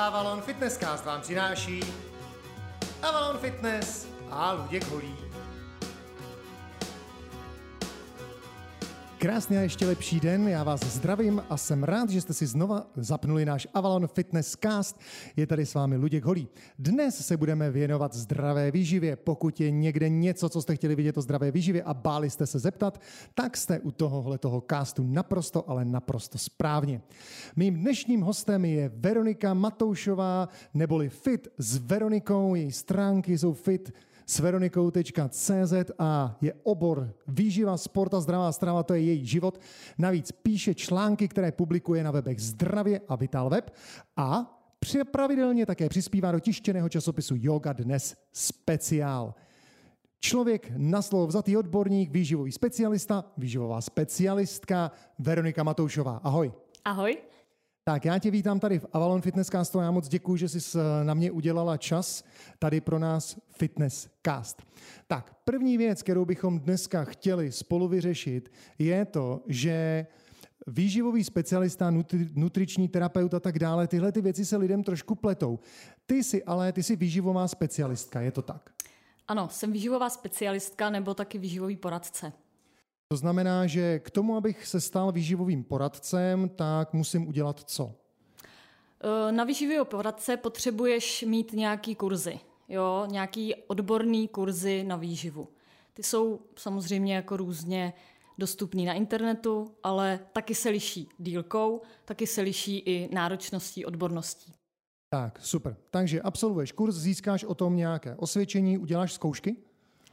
Avalon Fitnesscast vám přináší Avalon Fitness a Luděk Holí. Krásný a ještě lepší den, já vás zdravím a jsem rád, že jste si znova zapnuli náš Avalon Fitness Cast. Je tady s vámi Luděk Holý. Dnes se budeme věnovat zdravé výživě. Pokud je někde něco, co jste chtěli vidět o zdravé výživě a báli jste se zeptat, tak jste u tohohle toho castu naprosto, ale naprosto správně. Mým dnešním hostem je Veronika Matoušová, neboli Fit s Veronikou. Její stránky jsou fit s veronikou.cz a je obor výživa, sport a zdravá strava, to je její život. Navíc píše články, které publikuje na webech Zdravě a Vital Web a pravidelně také přispívá do tištěného časopisu Yoga Dnes speciál. Člověk na slovo vzatý odborník, výživový specialista, výživová specialistka Veronika Matoušová. Ahoj. Ahoj. Tak já tě vítám tady v Avalon Fitness Castu já moc děkuji, že jsi eh, na mě udělala čas tady pro nás Fitness Cast. Tak, první věc, kterou bychom dneska chtěli spolu vyřešit, je to, že výživový specialista, nutri, nutriční terapeut a tak dále, tyhle ty věci se lidem trošku pletou. Ty jsi ale, ty jsi výživová specialistka, je to tak? Ano, jsem výživová specialistka nebo taky výživový poradce. To znamená, že k tomu, abych se stal výživovým poradcem, tak musím udělat co? Na výživového poradce potřebuješ mít nějaký kurzy, jo, nějaký odborný kurzy na výživu. Ty jsou samozřejmě jako různě dostupný na internetu, ale taky se liší dílkou, taky se liší i náročností, odborností. Tak, super. Takže absolvuješ kurz, získáš o tom nějaké osvědčení, uděláš zkoušky?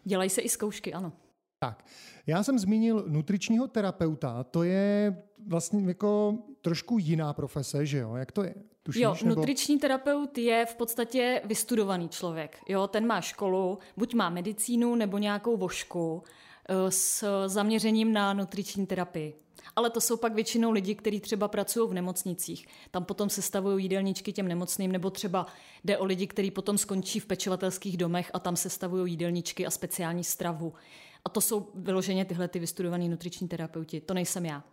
Dělají se i zkoušky, ano. Tak, já jsem zmínil nutričního terapeuta, to je vlastně jako trošku jiná profese, že jo? Jak to je? Tušíš, jo, nebo... nutriční terapeut je v podstatě vystudovaný člověk. Jo, ten má školu, buď má medicínu nebo nějakou vošku eh, s zaměřením na nutriční terapii. Ale to jsou pak většinou lidi, kteří třeba pracují v nemocnicích. Tam potom sestavují jídelníčky těm nemocným, nebo třeba jde o lidi, kteří potom skončí v pečovatelských domech a tam sestavují jídelníčky a speciální stravu. A to jsou vyloženě tyhle ty vystudovaní nutriční terapeuti. To nejsem já.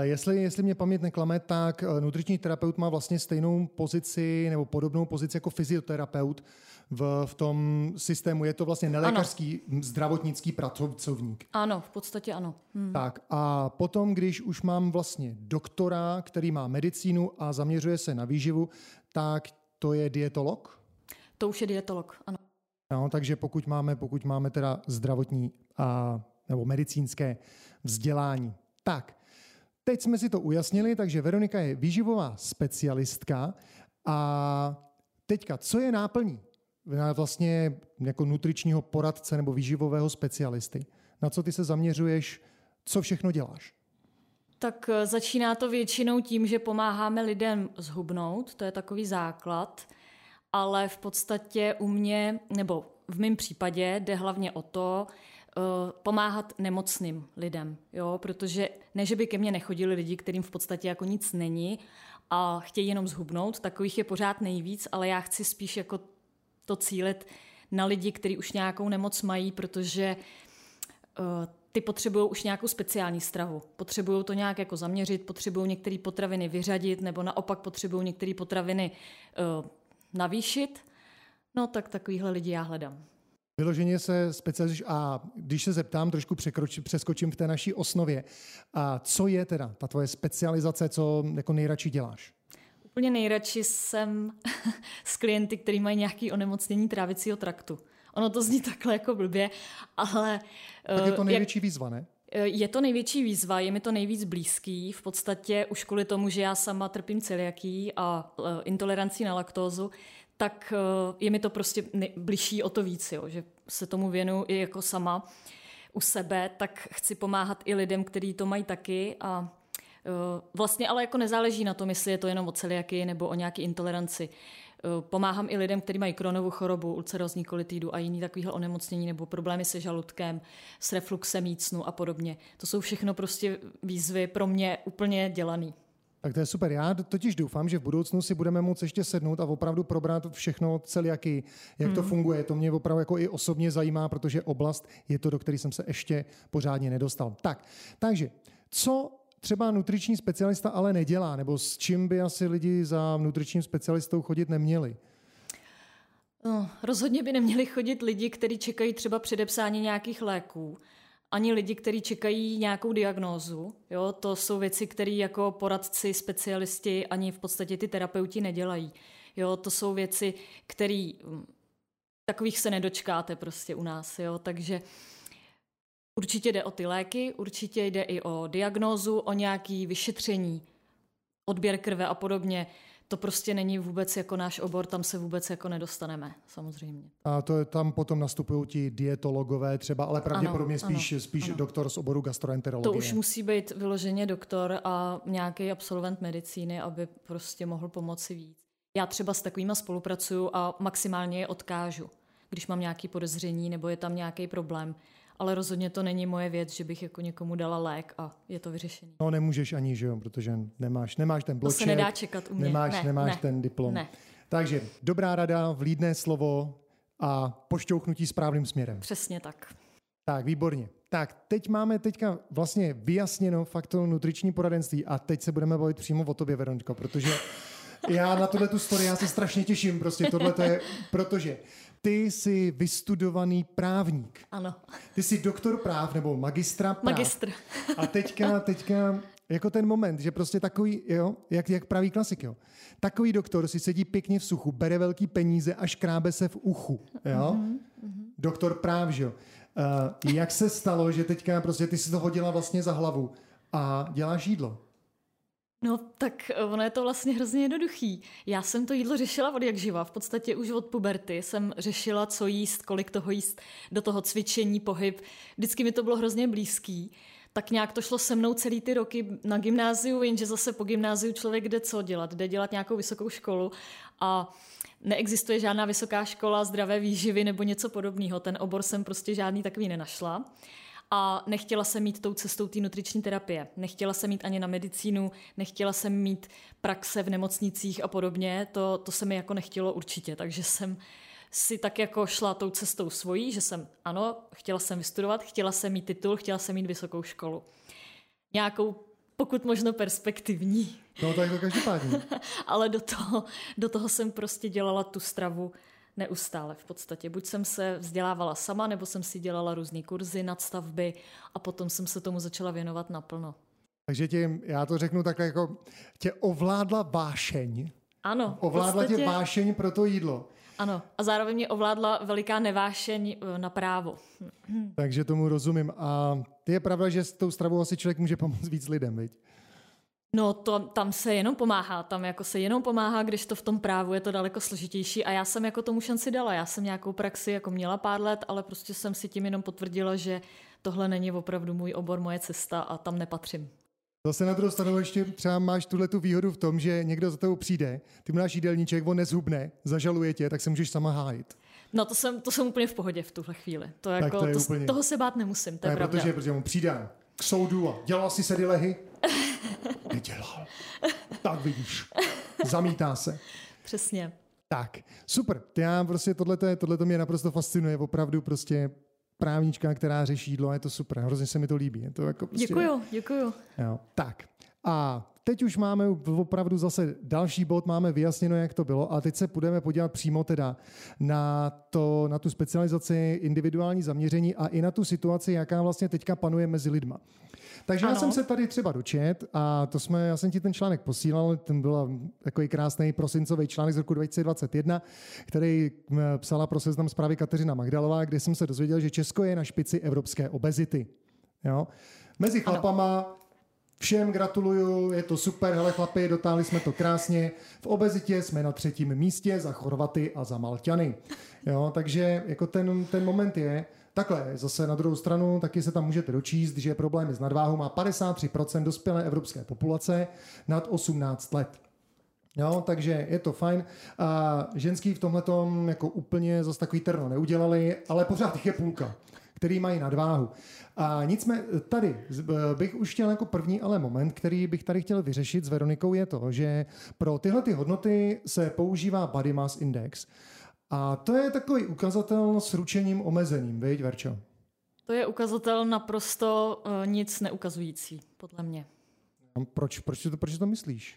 Jestli, jestli mě paměť neklame, tak eh, nutriční terapeut má vlastně stejnou pozici nebo podobnou pozici jako fyzioterapeut v, v tom systému. Je to vlastně nelékařský ano. zdravotnický pracovník. Ano, v podstatě ano. Hmm. Tak a potom, když už mám vlastně doktora, který má medicínu a zaměřuje se na výživu, tak to je dietolog? To už je dietolog, ano. No, takže pokud máme, pokud máme teda zdravotní a, nebo medicínské vzdělání. Tak, teď jsme si to ujasnili, takže Veronika je výživová specialistka a teďka, co je náplní vlastně jako nutričního poradce nebo výživového specialisty? Na co ty se zaměřuješ, co všechno děláš? Tak eh, začíná to většinou tím, že pomáháme lidem zhubnout, to je takový základ, ale v podstatě u mě, nebo v mém případě jde hlavně o to, Eh, pomáhat nemocným lidem, jo, protože ne, že by ke mně nechodili lidi, kterým v podstatě jako nic není a chtějí jenom zhubnout, takových je pořád nejvíc, ale já chci spíš jako to cílit na lidi, kteří už nějakou nemoc mají, protože uh, ty potřebují už nějakou speciální stravu. Potřebují to nějak jako zaměřit, potřebují některé potraviny vyřadit, nebo naopak potřebují některé potraviny uh, navýšit. No tak takovýhle lidi já hledám. Vyloženě se specializuješ a když se zeptám, trošku překroč, přeskočím v té naší osnově. A co je teda ta tvoje specializace, co jako nejradši děláš? Úplně nejradši jsem s klienty, kteří mají nějaké onemocnění trávicího traktu. Ono to zní takhle jako blbě, ale... Tak je to eh, největší jak, výzva, ne? Eh, je to největší výzva, je mi to nejvíc blízký. V podstatě už kvůli tomu, že já sama trpím celiaký a eh, intolerancí na laktózu, tak eh, je mi to prostě bližší o to víc, jo, že se tomu věnu i jako sama u sebe, tak chci pomáhat i lidem, kteří to mají taky a vlastně ale jako nezáleží na tom, jestli je to jenom o celiaky nebo o nějaké intoleranci. Eh, pomáhám i lidem, kteří mají kronovou chorobu, ulcerózní kolitidu a jiný takovýhle onemocnění nebo problémy se žaludkem, s refluxem jícnu a podobně. To jsou všechno prostě výzvy pro mě úplně dělaný. Tak to je super. Já totiž doufám, že v budoucnu si budeme moct ještě sednout a opravdu probrat všechno celiaky, jak hmm. to funguje. To mě opravdu jako i osobně zajímá, protože oblast je to, do které jsem se ještě pořádně nedostal. Tak, takže co třeba nutriční specialista ale nedělá, nebo s čím by asi lidi za nutričním specialistou chodit neměli? No, rozhodně by neměli chodit lidi, kteří čekají třeba předepsání nějakých léků, ani lidi, kteří čekají nějakou diagnózu. Jo? To jsou věci, které jako poradci, specialisti, ani v podstatě ty terapeuti nedělají. Jo? To jsou věci, které hm, takových se nedočkáte prostě u nás. Jo? Takže určitě jde o ty léky, určitě jde i o diagnózu, o nějaké vyšetření, odběr krve a podobně to prostě není vůbec jako náš obor, tam se vůbec jako nedostaneme, samozřejmě. A to je, tam potom nastupují ti dietologové třeba, ale pravděpodobně ano, spíš, ano, spíš ano. doktor z oboru gastroenterologie. To už musí být vyloženě doktor a nějaký absolvent medicíny, aby prostě mohl pomoci víc. Já třeba s takovými spolupracuju a maximálně je odkážu, když mám nějaké podezření nebo je tam nějaký problém ale rozhodně to není moje věc, že bych jako někomu dala lék a je to vyřešené. No nemůžeš ani, že jo, protože nemáš, nemáš ten bloček. To se nedá čekat u mě. Nemáš, ne, nemáš ne, ten diplom. Ne. Takže dobrá rada, vlídné slovo a pošťouchnutí správným směrem. Přesně tak. Tak, výborně. Tak, teď máme teďka vlastně vyjasněno fakt to nutriční poradenství a teď se budeme bavit přímo o tobě, Veroniko, protože já na tohle tu story, já se strašně těším, prostě tohle to je, protože ty jsi vystudovaný právník. Ano. Ty jsi doktor práv nebo magistra práv. Magistr. A teďka, teďka jako ten moment, že prostě takový, jo, jak, jak praví klasik, jo. Takový doktor si sedí pěkně v suchu, bere velký peníze a škrábe se v uchu, jo. Mm-hmm. Doktor práv, že jo. Uh, jak se stalo, že teďka prostě ty si to hodila vlastně za hlavu a děláš jídlo? No, tak eh, ono je to vlastně hrozně jednoduchý. Já jsem to jídlo řešila od jak živa. V podstatě už od puberty jsem řešila, co jíst, kolik toho jíst, do toho cvičení, pohyb. Vždycky mi to bylo hrozně blízký. Tak nějak to šlo se mnou celý ty roky na gymnáziu, jenže zase po gymnáziu člověk jde co dělat? Jde dělat nějakou vysokou školu a neexistuje žádná vysoká škola zdravé výživy nebo něco podobného. Ten obor jsem prostě žádný takový nenašla a nechtěla jsem mít tou cestou té nutriční terapie. Nechtěla jsem mít ani na medicínu, nechtěla jsem mít praxe v nemocnicích a podobně, to, to se mi jako nechtělo určitě, takže jsem si tak jako šla tou cestou svojí, že jsem, ano, chtěla jsem vystudovat, chtěla jsem mít titul, chtěla jsem mít vysokou školu. Nějakou pokud možno perspektivní. No tak to každopádně. Ale do toho, do toho jsem prostě dělala tu stravu neustále v podstatě. Buď jsem se vzdělávala sama, nebo jsem si dělala různé kurzy, nadstavby a potom jsem se tomu začala věnovat naplno. Takže tě, já to řeknu tak jako, tě ovládla vášeň. Ano. Ovládla podstatě... tě vášeň pro to jídlo. Ano, a zároveň mě ovládla veliká nevášeň eh, na právo. Takže tomu rozumím. A je pravda, že s tou stravou asi člověk může pomoct víc lidem, viď? No to, tam se jenom pomáhá, tam jako se jenom pomáhá, když to v tom právu je to daleko složitější a já jsem jako tomu šanci dala, já jsem nějakou praxi jako měla pár let, ale prostě jsem si tím jenom potvrdila, že tohle není opravdu můj obor, moje cesta a tam nepatřím. Zase na druhou stranu ještě třeba máš tuhle tu výhodu v tom, že někdo za tebou přijde, ty mu dáš jídelníček, on nezhubne, zažaluje tě, tak se můžeš sama hájit. No to jsem, to jsem úplně v pohodě v tuhle chvíli. To jako, to je to, úplně... Toho se bát nemusím, to je ne, pravda. Protože, protože mu přijde k soudu a dělal si sedy lehy? Nedělal. Tak vidíš. Zamítá se. Přesně. Tak, super. Já prostě tohleto, tohleto mě naprosto fascinuje. Opravdu prostě právnička, která řeší jídlo a je to super. Hrozně se mi to líbí. Je to jako prostě... Děkuju, děkuju. Jo. Tak. A teď už máme opravdu zase další bod, máme vyjasněno, jak to bylo a teď se budeme podívat přímo teda na, to, na tu specializaci, individuální zaměření a i na tu situaci, jaká vlastně teďka panuje mezi lidma. Takže ano. já jsem se tady třeba dočet a to jsme, já jsem ti ten článek posílal, ten byl takový krásný prosincový článek z roku 2021, který psala pro seznam zprávy Kateřina Magdalová, kde jsem se dozvěděl, že Česko je na špici evropské obezity. Jo? Mezi chlapama ano. Všem gratuluju, je to super, hele chlapi, dotáhli jsme to krásně. V obezitě jsme na třetím místě za Chorvaty a za Malťany. Jo, takže jako ten, ten moment je, Takhle, zase na druhou stranu, taky se tam můžete dočíst, že problémy s nadváhou má 53% dospělé evropské populace nad 18 let. Jo, takže je to fajn. A ženský v tomhle jako úplně zase takový terno neudělali, ale pořád jich je půlka, který mají nadváhu. A nicméně tady bych už chtěl jako první ale moment, který bych tady chtěl vyřešit s Veronikou, je to, že pro tyhle ty hodnoty se používá Body Mass Index. A to je takový ukazatel s ručením omezeným, viď, Verčo? To je ukazatel naprosto uh, nic neukazující, podle mě. Proč, proč, to, proč to myslíš?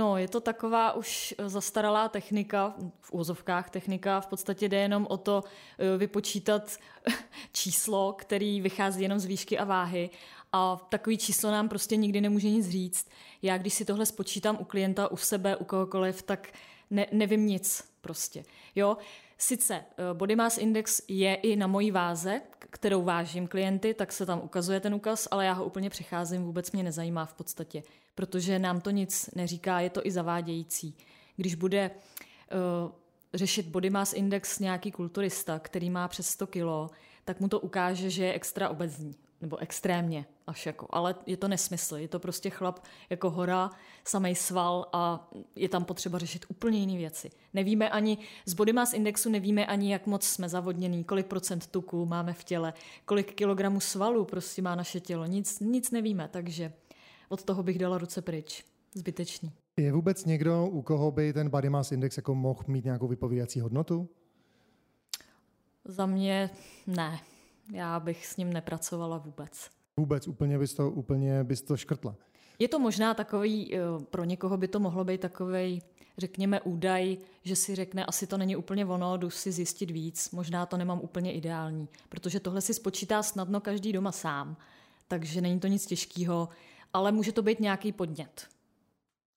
No, je to taková už zastaralá technika, v úzovkách technika, v podstatě jde jenom o to eh, vypočítat číslo, který vychází jenom z výšky a váhy a takový číslo nám prostě nikdy nemůže nic říct. Já když si tohle spočítám u klienta, u sebe, u kohokoliv, tak ne, nevím nic prostě. Jo, Sice eh, Body Mass Index je i na mojí váze, kterou vážím klienty, tak se tam ukazuje ten ukaz, ale já ho úplně přecházím, vůbec mě nezajímá v podstatě, protože nám to nic neříká, je to i zavádějící. Když bude uh, řešit Body Mass Index nějaký kulturista, který má přes 100 kilo, tak mu to ukáže, že je extra obezní nebo extrémně až jako, ale je to nesmysl, je to prostě chlap jako hora, samej sval a je tam potřeba řešit úplně jiné věci. Nevíme ani, z body mass indexu nevíme ani, jak moc jsme zavodněný, kolik procent tuku máme v těle, kolik kilogramů svalů prostě má naše tělo, nic, nic nevíme, takže od toho bych dala ruce pryč. Zbytečný. Je vůbec někdo, u koho by ten body mass index jako mohl mít nějakou vypovídací hodnotu? Za mě ne. Já bych s ním nepracovala vůbec. Vůbec, úplně bys to, úplně bys to škrtla. Je to možná takový, eh, pro někoho by to mohlo být takový, řekněme, údaj, že si řekne, asi to není úplně ono, jdu si zjistit víc, možná to nemám úplně ideální, protože tohle si spočítá snadno každý doma sám, takže není to nic těžkého, ale může to být nějaký podnět.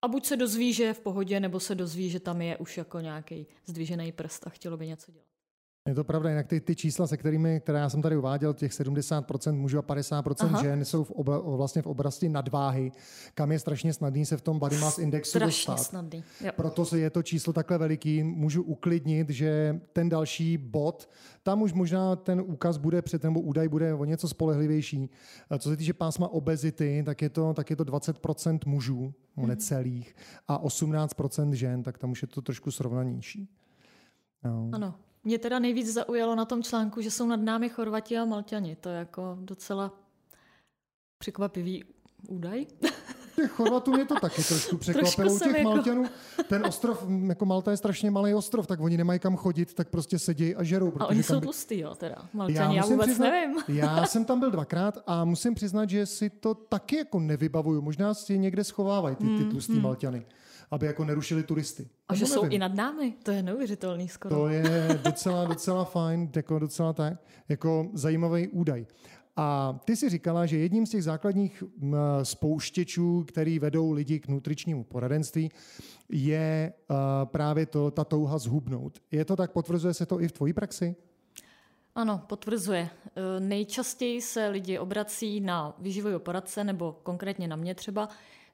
A buď se dozví, že je v pohodě, nebo se dozví, že tam je už jako nějaký zdvižený prst a chtělo by něco dělat. Je to pravda, jinak ty, ty čísla, se kterými, které já jsem tady uváděl, těch 70% mužů a 50% Aha. žen jsou v obla, vlastně v oblasti nadváhy, kam je strašně snadný se v tom body mass indexu strašně dostat. snadný. Jo. Proto se je to číslo takhle veliký. Můžu uklidnit, že ten další bod, tam už možná ten úkaz bude před, nebo údaj bude o něco spolehlivější. Co se týče pásma obezity, tak je to, tak je to 20% mužů, mm. necelých, a 18% žen, tak tam už je to trošku srovnanější. No. Ano, mě teda nejvíc zaujalo na tom článku, že jsou nad námi Chorvati a Malťani. To je jako docela překvapivý údaj. Těch Chorvatů mě to taky trošku překvapilo. U těch jako... Malťanů, ten ostrov, jako Malta je strašně malý ostrov, tak oni nemají kam chodit, tak prostě sedí a žerou. A oni jsou by... tlustý, jo, teda. Malťani, já, já vůbec přiznat, nevím. já jsem tam byl dvakrát a musím přiznat, že si to taky jako nevybavuju. Možná si někde schovávají ty, ty hmm, tlustý hmm. Malťany aby jako nerušili turisty. A že jsou i nad námi, to je neuvěřitelný skoro. To je docela, docela fajn, jako docela tak, jako zajímavý údaj. A ty si říkala, že jedním z těch základních spouštěčů, který vedou lidi k nutričnímu poradenství, je právě to, ta touha zhubnout. Je to tak, potvrzuje se to i v tvojí praxi? Ano, potvrzuje. E, nejčastěji se lidi obrací na výživový poradce, nebo konkrétně na mě třeba,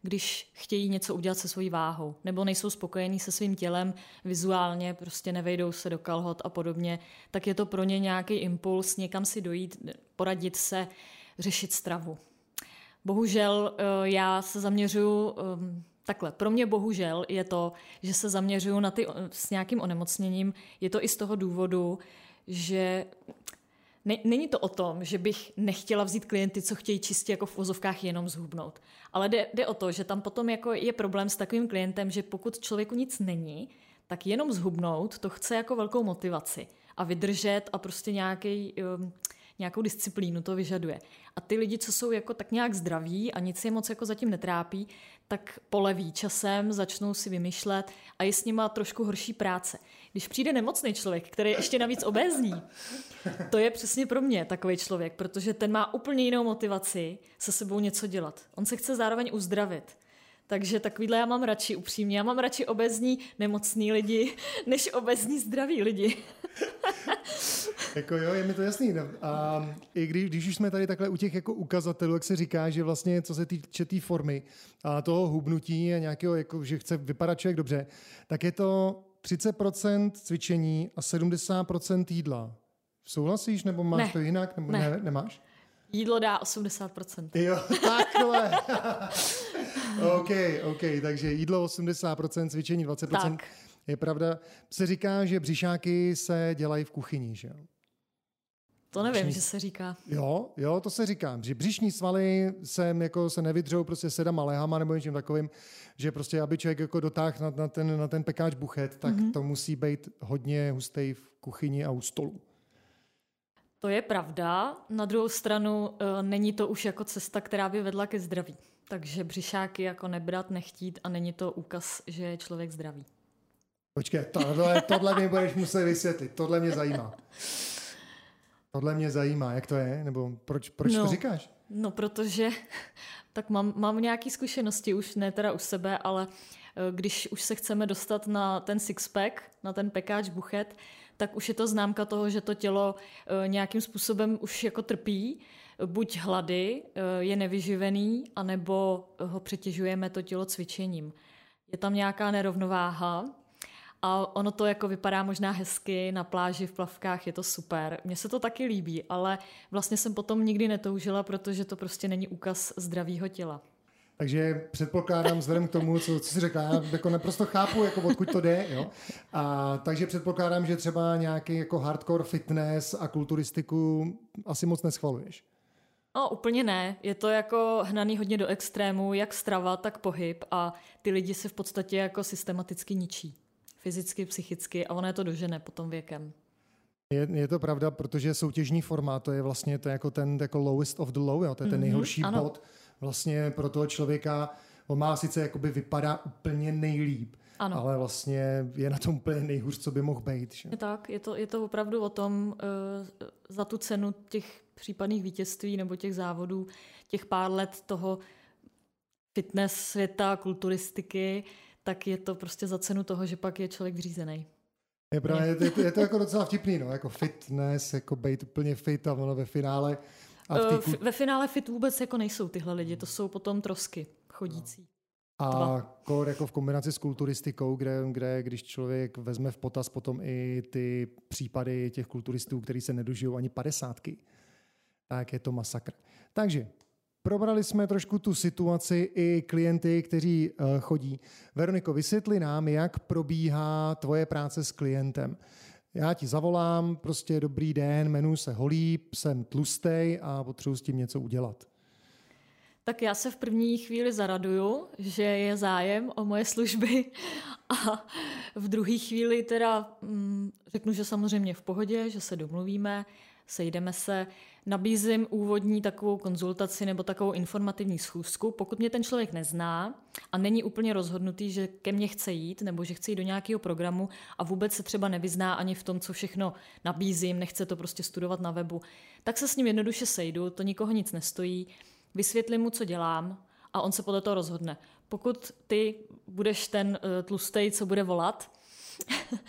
když chtějí něco udělat se svojí váhou, nebo nejsou spokojení se svým tělem vizuálně, prostě nevejdou se do kalhot a podobně, tak je to pro ně nějaký impuls někam si dojít, poradit se, řešit stravu. Bohužel eh, já se zaměřuju ehm, takhle. Pro mě bohužel je to, že se zaměřuju na ty s nějakým onemocněním. Je to i z toho důvodu, že ne, není to o tom, že bych nechtěla vzít klienty, co chtějí čistě jako v vozovkách jenom zhubnout. Ale jde, jde o to, že tam potom jako je problém s takovým klientem, že pokud člověku nic není, tak jenom zhubnout to chce jako velkou motivaci a vydržet a prostě nějaký, um, nějakou disciplínu to vyžaduje. A ty lidi, co jsou jako tak nějak zdraví a nic je moc jako zatím netrápí, tak poleví časem, začnou si vymýšlet a je s nima trošku horší práce. Když přijde nemocný člověk, který je ještě navíc obézní, to je přesně pro mě takový člověk, protože ten má úplně jinou motivaci se sebou něco dělat. On se chce zároveň uzdravit. Takže takovýhle já mám radši upřímně. Já mám radši obezní nemocný lidi, než obezní zdraví lidi. jako jo, je mi to jasný. No. A i když, když už jsme tady takhle u těch jako ukazatelů, jak se říká, že vlastně co se týče té formy a toho hubnutí a nějakého, jako, že chce vypadat člověk dobře, tak je to 30% cvičení a 70% jídla. Souhlasíš, nebo máš ne. to jinak, nebo ne. Ne, nemáš? Jídlo dá 80%. Jo, takhle. OK, OK, takže jídlo 80%, cvičení 20%. Tak. Je pravda, se říká, že břišáky se dělají v kuchyni, že jo? To nevím, břišní... že se říká. Jo, jo, to se říká. Že břišní svaly se, jako se nevydřou prostě sedama lehama nebo něčím takovým, že prostě, aby člověk jako dotáhl na, na, ten, na ten pekáč buchet, tak mm-hmm. to musí být hodně hustý v kuchyni a u stolu. To je pravda. Na druhou stranu uh, není to už jako cesta, která by vedla ke zdraví. Takže břišáky jako nebrat, nechtít a není to úkaz, že je člověk zdravý. Počkej, tohle, tohle mi budeš muset vysvětlit, tohle mě zajímá. Tohle mě zajímá, jak to je, nebo proč, proč no, to říkáš? No, protože tak mám, mám nějaké zkušenosti, už ne teda u sebe, ale eh, když už se chceme dostat na ten sixpack, na ten pekáč buchet, tak už je to známka toho, že to tělo eh, nějakým způsobem už jako trpí, buď hlady, eh, je nevyživený, anebo ho přetěžujeme to tělo cvičením. Je tam nějaká nerovnováha a ono to jako vypadá možná hezky na pláži v plavkách, je to super. Mně se to taky líbí, ale vlastně jsem potom nikdy netoužila, protože to prostě není úkaz zdravého těla. Takže předpokládám, vzhledem k tomu, co, co jsi řekla, já jako naprosto chápu, jako odkud to jde, jo? A, takže předpokládám, že třeba nějaký jako hardcore fitness a kulturistiku asi moc neschvaluješ. No, úplně ne. Je to jako hnaný hodně do extrému, jak strava, tak pohyb a ty lidi se v podstatě jako systematicky ničí. Fyzicky, psychicky a ono je to dožene potom věkem. Je, je to pravda, protože soutěžní forma, to je vlastně to jako ten jako lowest of the low, jo? to je ten mm-hmm, nejhorší ano. bod vlastně pro toho člověka. On má sice jakoby vypadá úplně nejlíp, ano. ale vlastně je na tom úplně nejhůř, co by mohl být. Že? Je tak, je to, je to opravdu o tom uh, za tu cenu těch případných vítězství nebo těch závodů, těch pár let toho fitness světa, kulturistiky, tak je to prostě za cenu toho, že pak je člověk řízený. Je, právě, je, to, je to jako docela vtipný, no, jako fitness, jako být úplně fit a ono ve finále. A v tý... Ve finále fit vůbec jako nejsou tyhle lidi, to jsou potom trosky chodící. A Dva. kor jako v kombinaci s kulturistikou, kde, kde když člověk vezme v potaz potom i ty případy těch kulturistů, kteří se nedožijou ani padesátky, tak je to masakr. Takže probrali jsme trošku tu situaci i klienty, kteří uh, chodí. Veroniko, vysvětli nám, jak probíhá tvoje práce s klientem. Já ti zavolám, prostě dobrý den, jmenuji se Holí, jsem tlustej a potřebuji s tím něco udělat. Tak já se v první chvíli zaraduju, že je zájem o moje služby a v druhé chvíli teda mm, řeknu, že samozřejmě v pohodě, že se domluvíme, sejdeme se, nabízím úvodní takovou konzultaci nebo takovou informativní schůzku. Pokud mě ten člověk nezná a není úplně rozhodnutý, že ke mně chce jít nebo že chce jít do nějakého programu a vůbec se třeba nevyzná ani v tom, co všechno nabízím, nechce to prostě studovat na webu, tak se s ním jednoduše sejdu, to nikoho nic nestojí, vysvětlím mu, co dělám a on se podle toho rozhodne. Pokud ty budeš ten uh, tlustej, co bude volat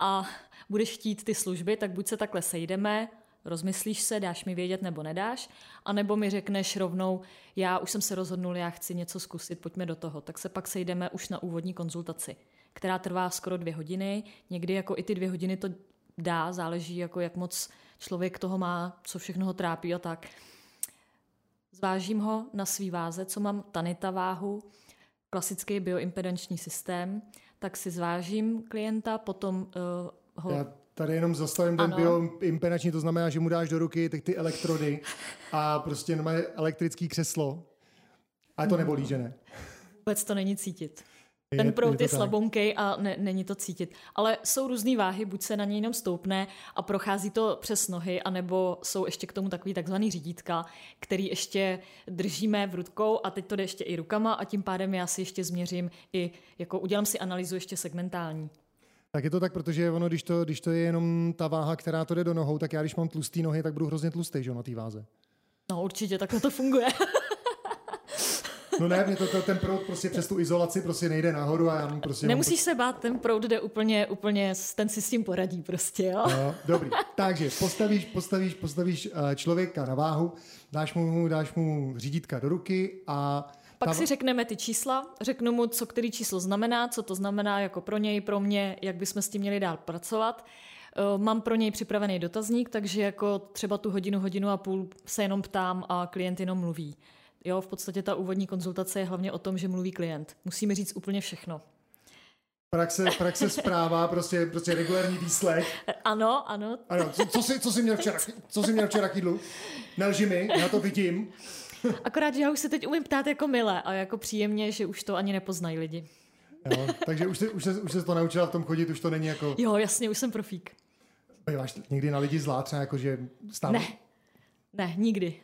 a budeš chtít ty služby, tak buď se takhle sejdeme, rozmyslíš se, dáš mi vědět nebo nedáš, anebo mi řekneš rovnou, já už jsem se rozhodnul, já chci něco zkusit, pojďme do toho. Tak se pak sejdeme už na úvodní konzultaci, která trvá skoro dvě hodiny. Někdy jako i ty dvě hodiny to dá, záleží jako jak moc člověk toho má, co všechno ho trápí a tak. Zvážím ho na svý váze, co mám tanita váhu, klasický bioimpedanční systém, tak si zvážím klienta, potom uh, ho... Já Tady jenom zastavím ten bioimpedační, to znamená, že mu dáš do ruky tak ty elektrody a prostě má elektrický křeslo. A to nebolí, že ne? Vůbec to není cítit. Ten prout je, je slabonkej a ne, není to cítit. Ale jsou různé váhy, buď se na něj jenom stoupne a prochází to přes nohy, anebo jsou ještě k tomu takový takzvaný řídítka, který ještě držíme v rudkou a teď to jde ještě i rukama a tím pádem já si ještě změřím i, jako udělám si analýzu ještě segmentální. Tak je to tak, protože ono, když to, když to je jenom ta váha, která to jde do nohou, tak já když mám tlustý nohy, tak budu hrozně tlustý, že na té váze. No určitě, takhle to funguje. No ne, mě to, to, ten proud prostě přes tu izolaci prostě nejde nahoru a já prostě... Nemusíš se bát, ten proud jde úplně, úplně, ten si s tím poradí prostě, jo? No, dobrý, takže postavíš, postavíš, postavíš eh, člověka na váhu, dáš mu, dáš mu řídítka do ruky a pak si řekneme ty čísla, řeknu mu, co který číslo znamená, co to znamená jako pro něj, pro mě, jak bychom s tím měli dál pracovat. Eh, mám pro něj připravený dotazník, takže jako třeba tu hodinu, hodinu a půl se jenom ptám a klient jenom mluví. Jo, v podstatě ta úvodní konzultace je hlavně o tom, že mluví klient. Musíme říct úplně všechno. Praxe, praxe zpráva, prostě, prostě regulární výslech. Ano, ano. ano co, co, jsi, co, jsi měl včera, co jsi měl včera kýdlu? Nelži mi, já to vidím. Akorát, že já už se teď umím ptát jako milé a jako příjemně, že už to ani nepoznají lidi. Jo, takže už, se, už, se, už se to naučila v tom chodit, už to není jako... Jo, jasně, už jsem profík. Býváš někdy na lidi zlá, třeba jako, že stále... Ne, ne, nikdy.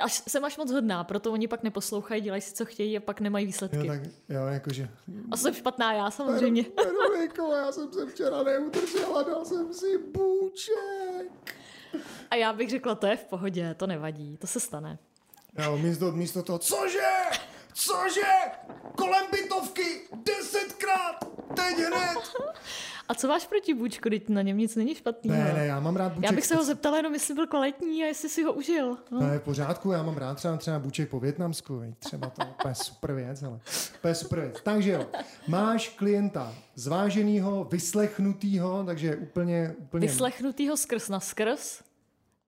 Až, jsem až moc hodná, proto oni pak neposlouchají, dělají si, co chtějí a pak nemají výsledky. Jo, tak, jo, jakože... A jsem špatná já, samozřejmě. Veroniko, já jsem se včera neudržela, dal jsem si bůček. A já bych řekla, to je v pohodě, to nevadí, to se stane. Jo, místo, místo toho, cože? Cože? Kolem bytovky desetkrát, teď hned. A co máš proti bůčku, teď na něm nic není špatný. Ne, ne, já mám rád bůček. Já bych se ho zeptala jenom, jestli byl kvalitní a jestli si ho užil. No. Ne, v pořádku, já mám rád třeba, třeba bůček po větnamsku, třeba to je super věc, ale to je super věc. Takže jo, máš klienta zváženýho, vyslechnutýho, takže úplně, úplně... Vyslechnutýho skrz na skrz,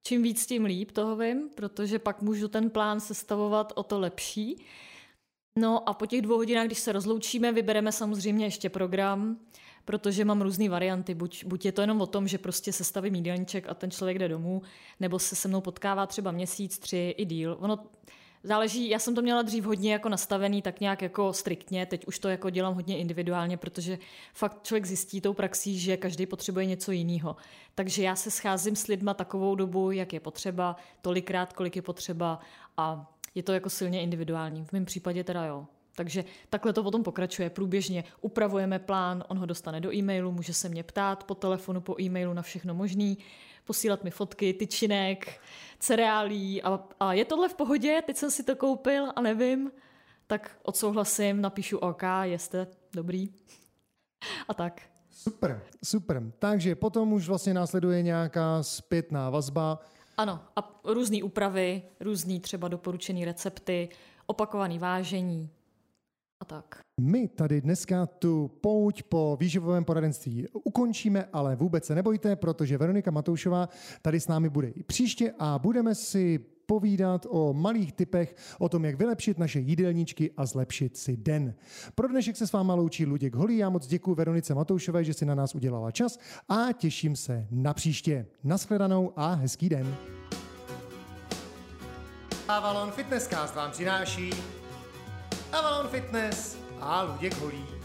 čím víc, tím líp, toho vím, protože pak můžu ten plán sestavovat o to lepší. No a po těch dvou hodinách, když se rozloučíme, vybereme samozřejmě ještě program, protože mám různé varianty. Buď, buď je to jenom o tom, že prostě se staví jídelníček a ten člověk jde domů, nebo se se mnou potkává třeba měsíc, tři i díl. Ono záleží, já jsem to měla dřív hodně jako nastavený, tak nějak jako striktně, teď už to jako dělám hodně individuálně, protože fakt člověk zjistí tou praxí, že každý potřebuje něco jiného. Takže já se scházím s lidma takovou dobu, jak je potřeba, tolikrát, kolik je potřeba a je to jako silně individuální. V mém případě teda jo. Takže takhle to potom pokračuje průběžně. Upravujeme plán, on ho dostane do e-mailu, může se mě ptát po telefonu, po e-mailu na všechno možný, posílat mi fotky, tyčinek, cereálí a, a je tohle v pohodě, teď jsem si to koupil a nevím, tak odsouhlasím, napíšu OK, jste dobrý. A tak. Super, super. Takže potom už vlastně následuje nějaká zpětná vazba. Ano, a různé úpravy, různé třeba doporučené recepty, opakované vážení, a tak. My tady dneska tu pouť po výživovém poradenství ukončíme, ale vůbec se nebojte, protože Veronika Matoušová tady s námi bude i příště a budeme si povídat o malých typech, o tom, jak vylepšit naše jídelníčky a zlepšit si den. Pro dnešek se s váma loučí Luděk Holý. Já moc děkuji Veronice Matoušové, že si na nás udělala čas a těším se na příště. Naschledanou a hezký den. Avalon Fitnesscast vám přináší Avalon Fitness a Luděk Holý.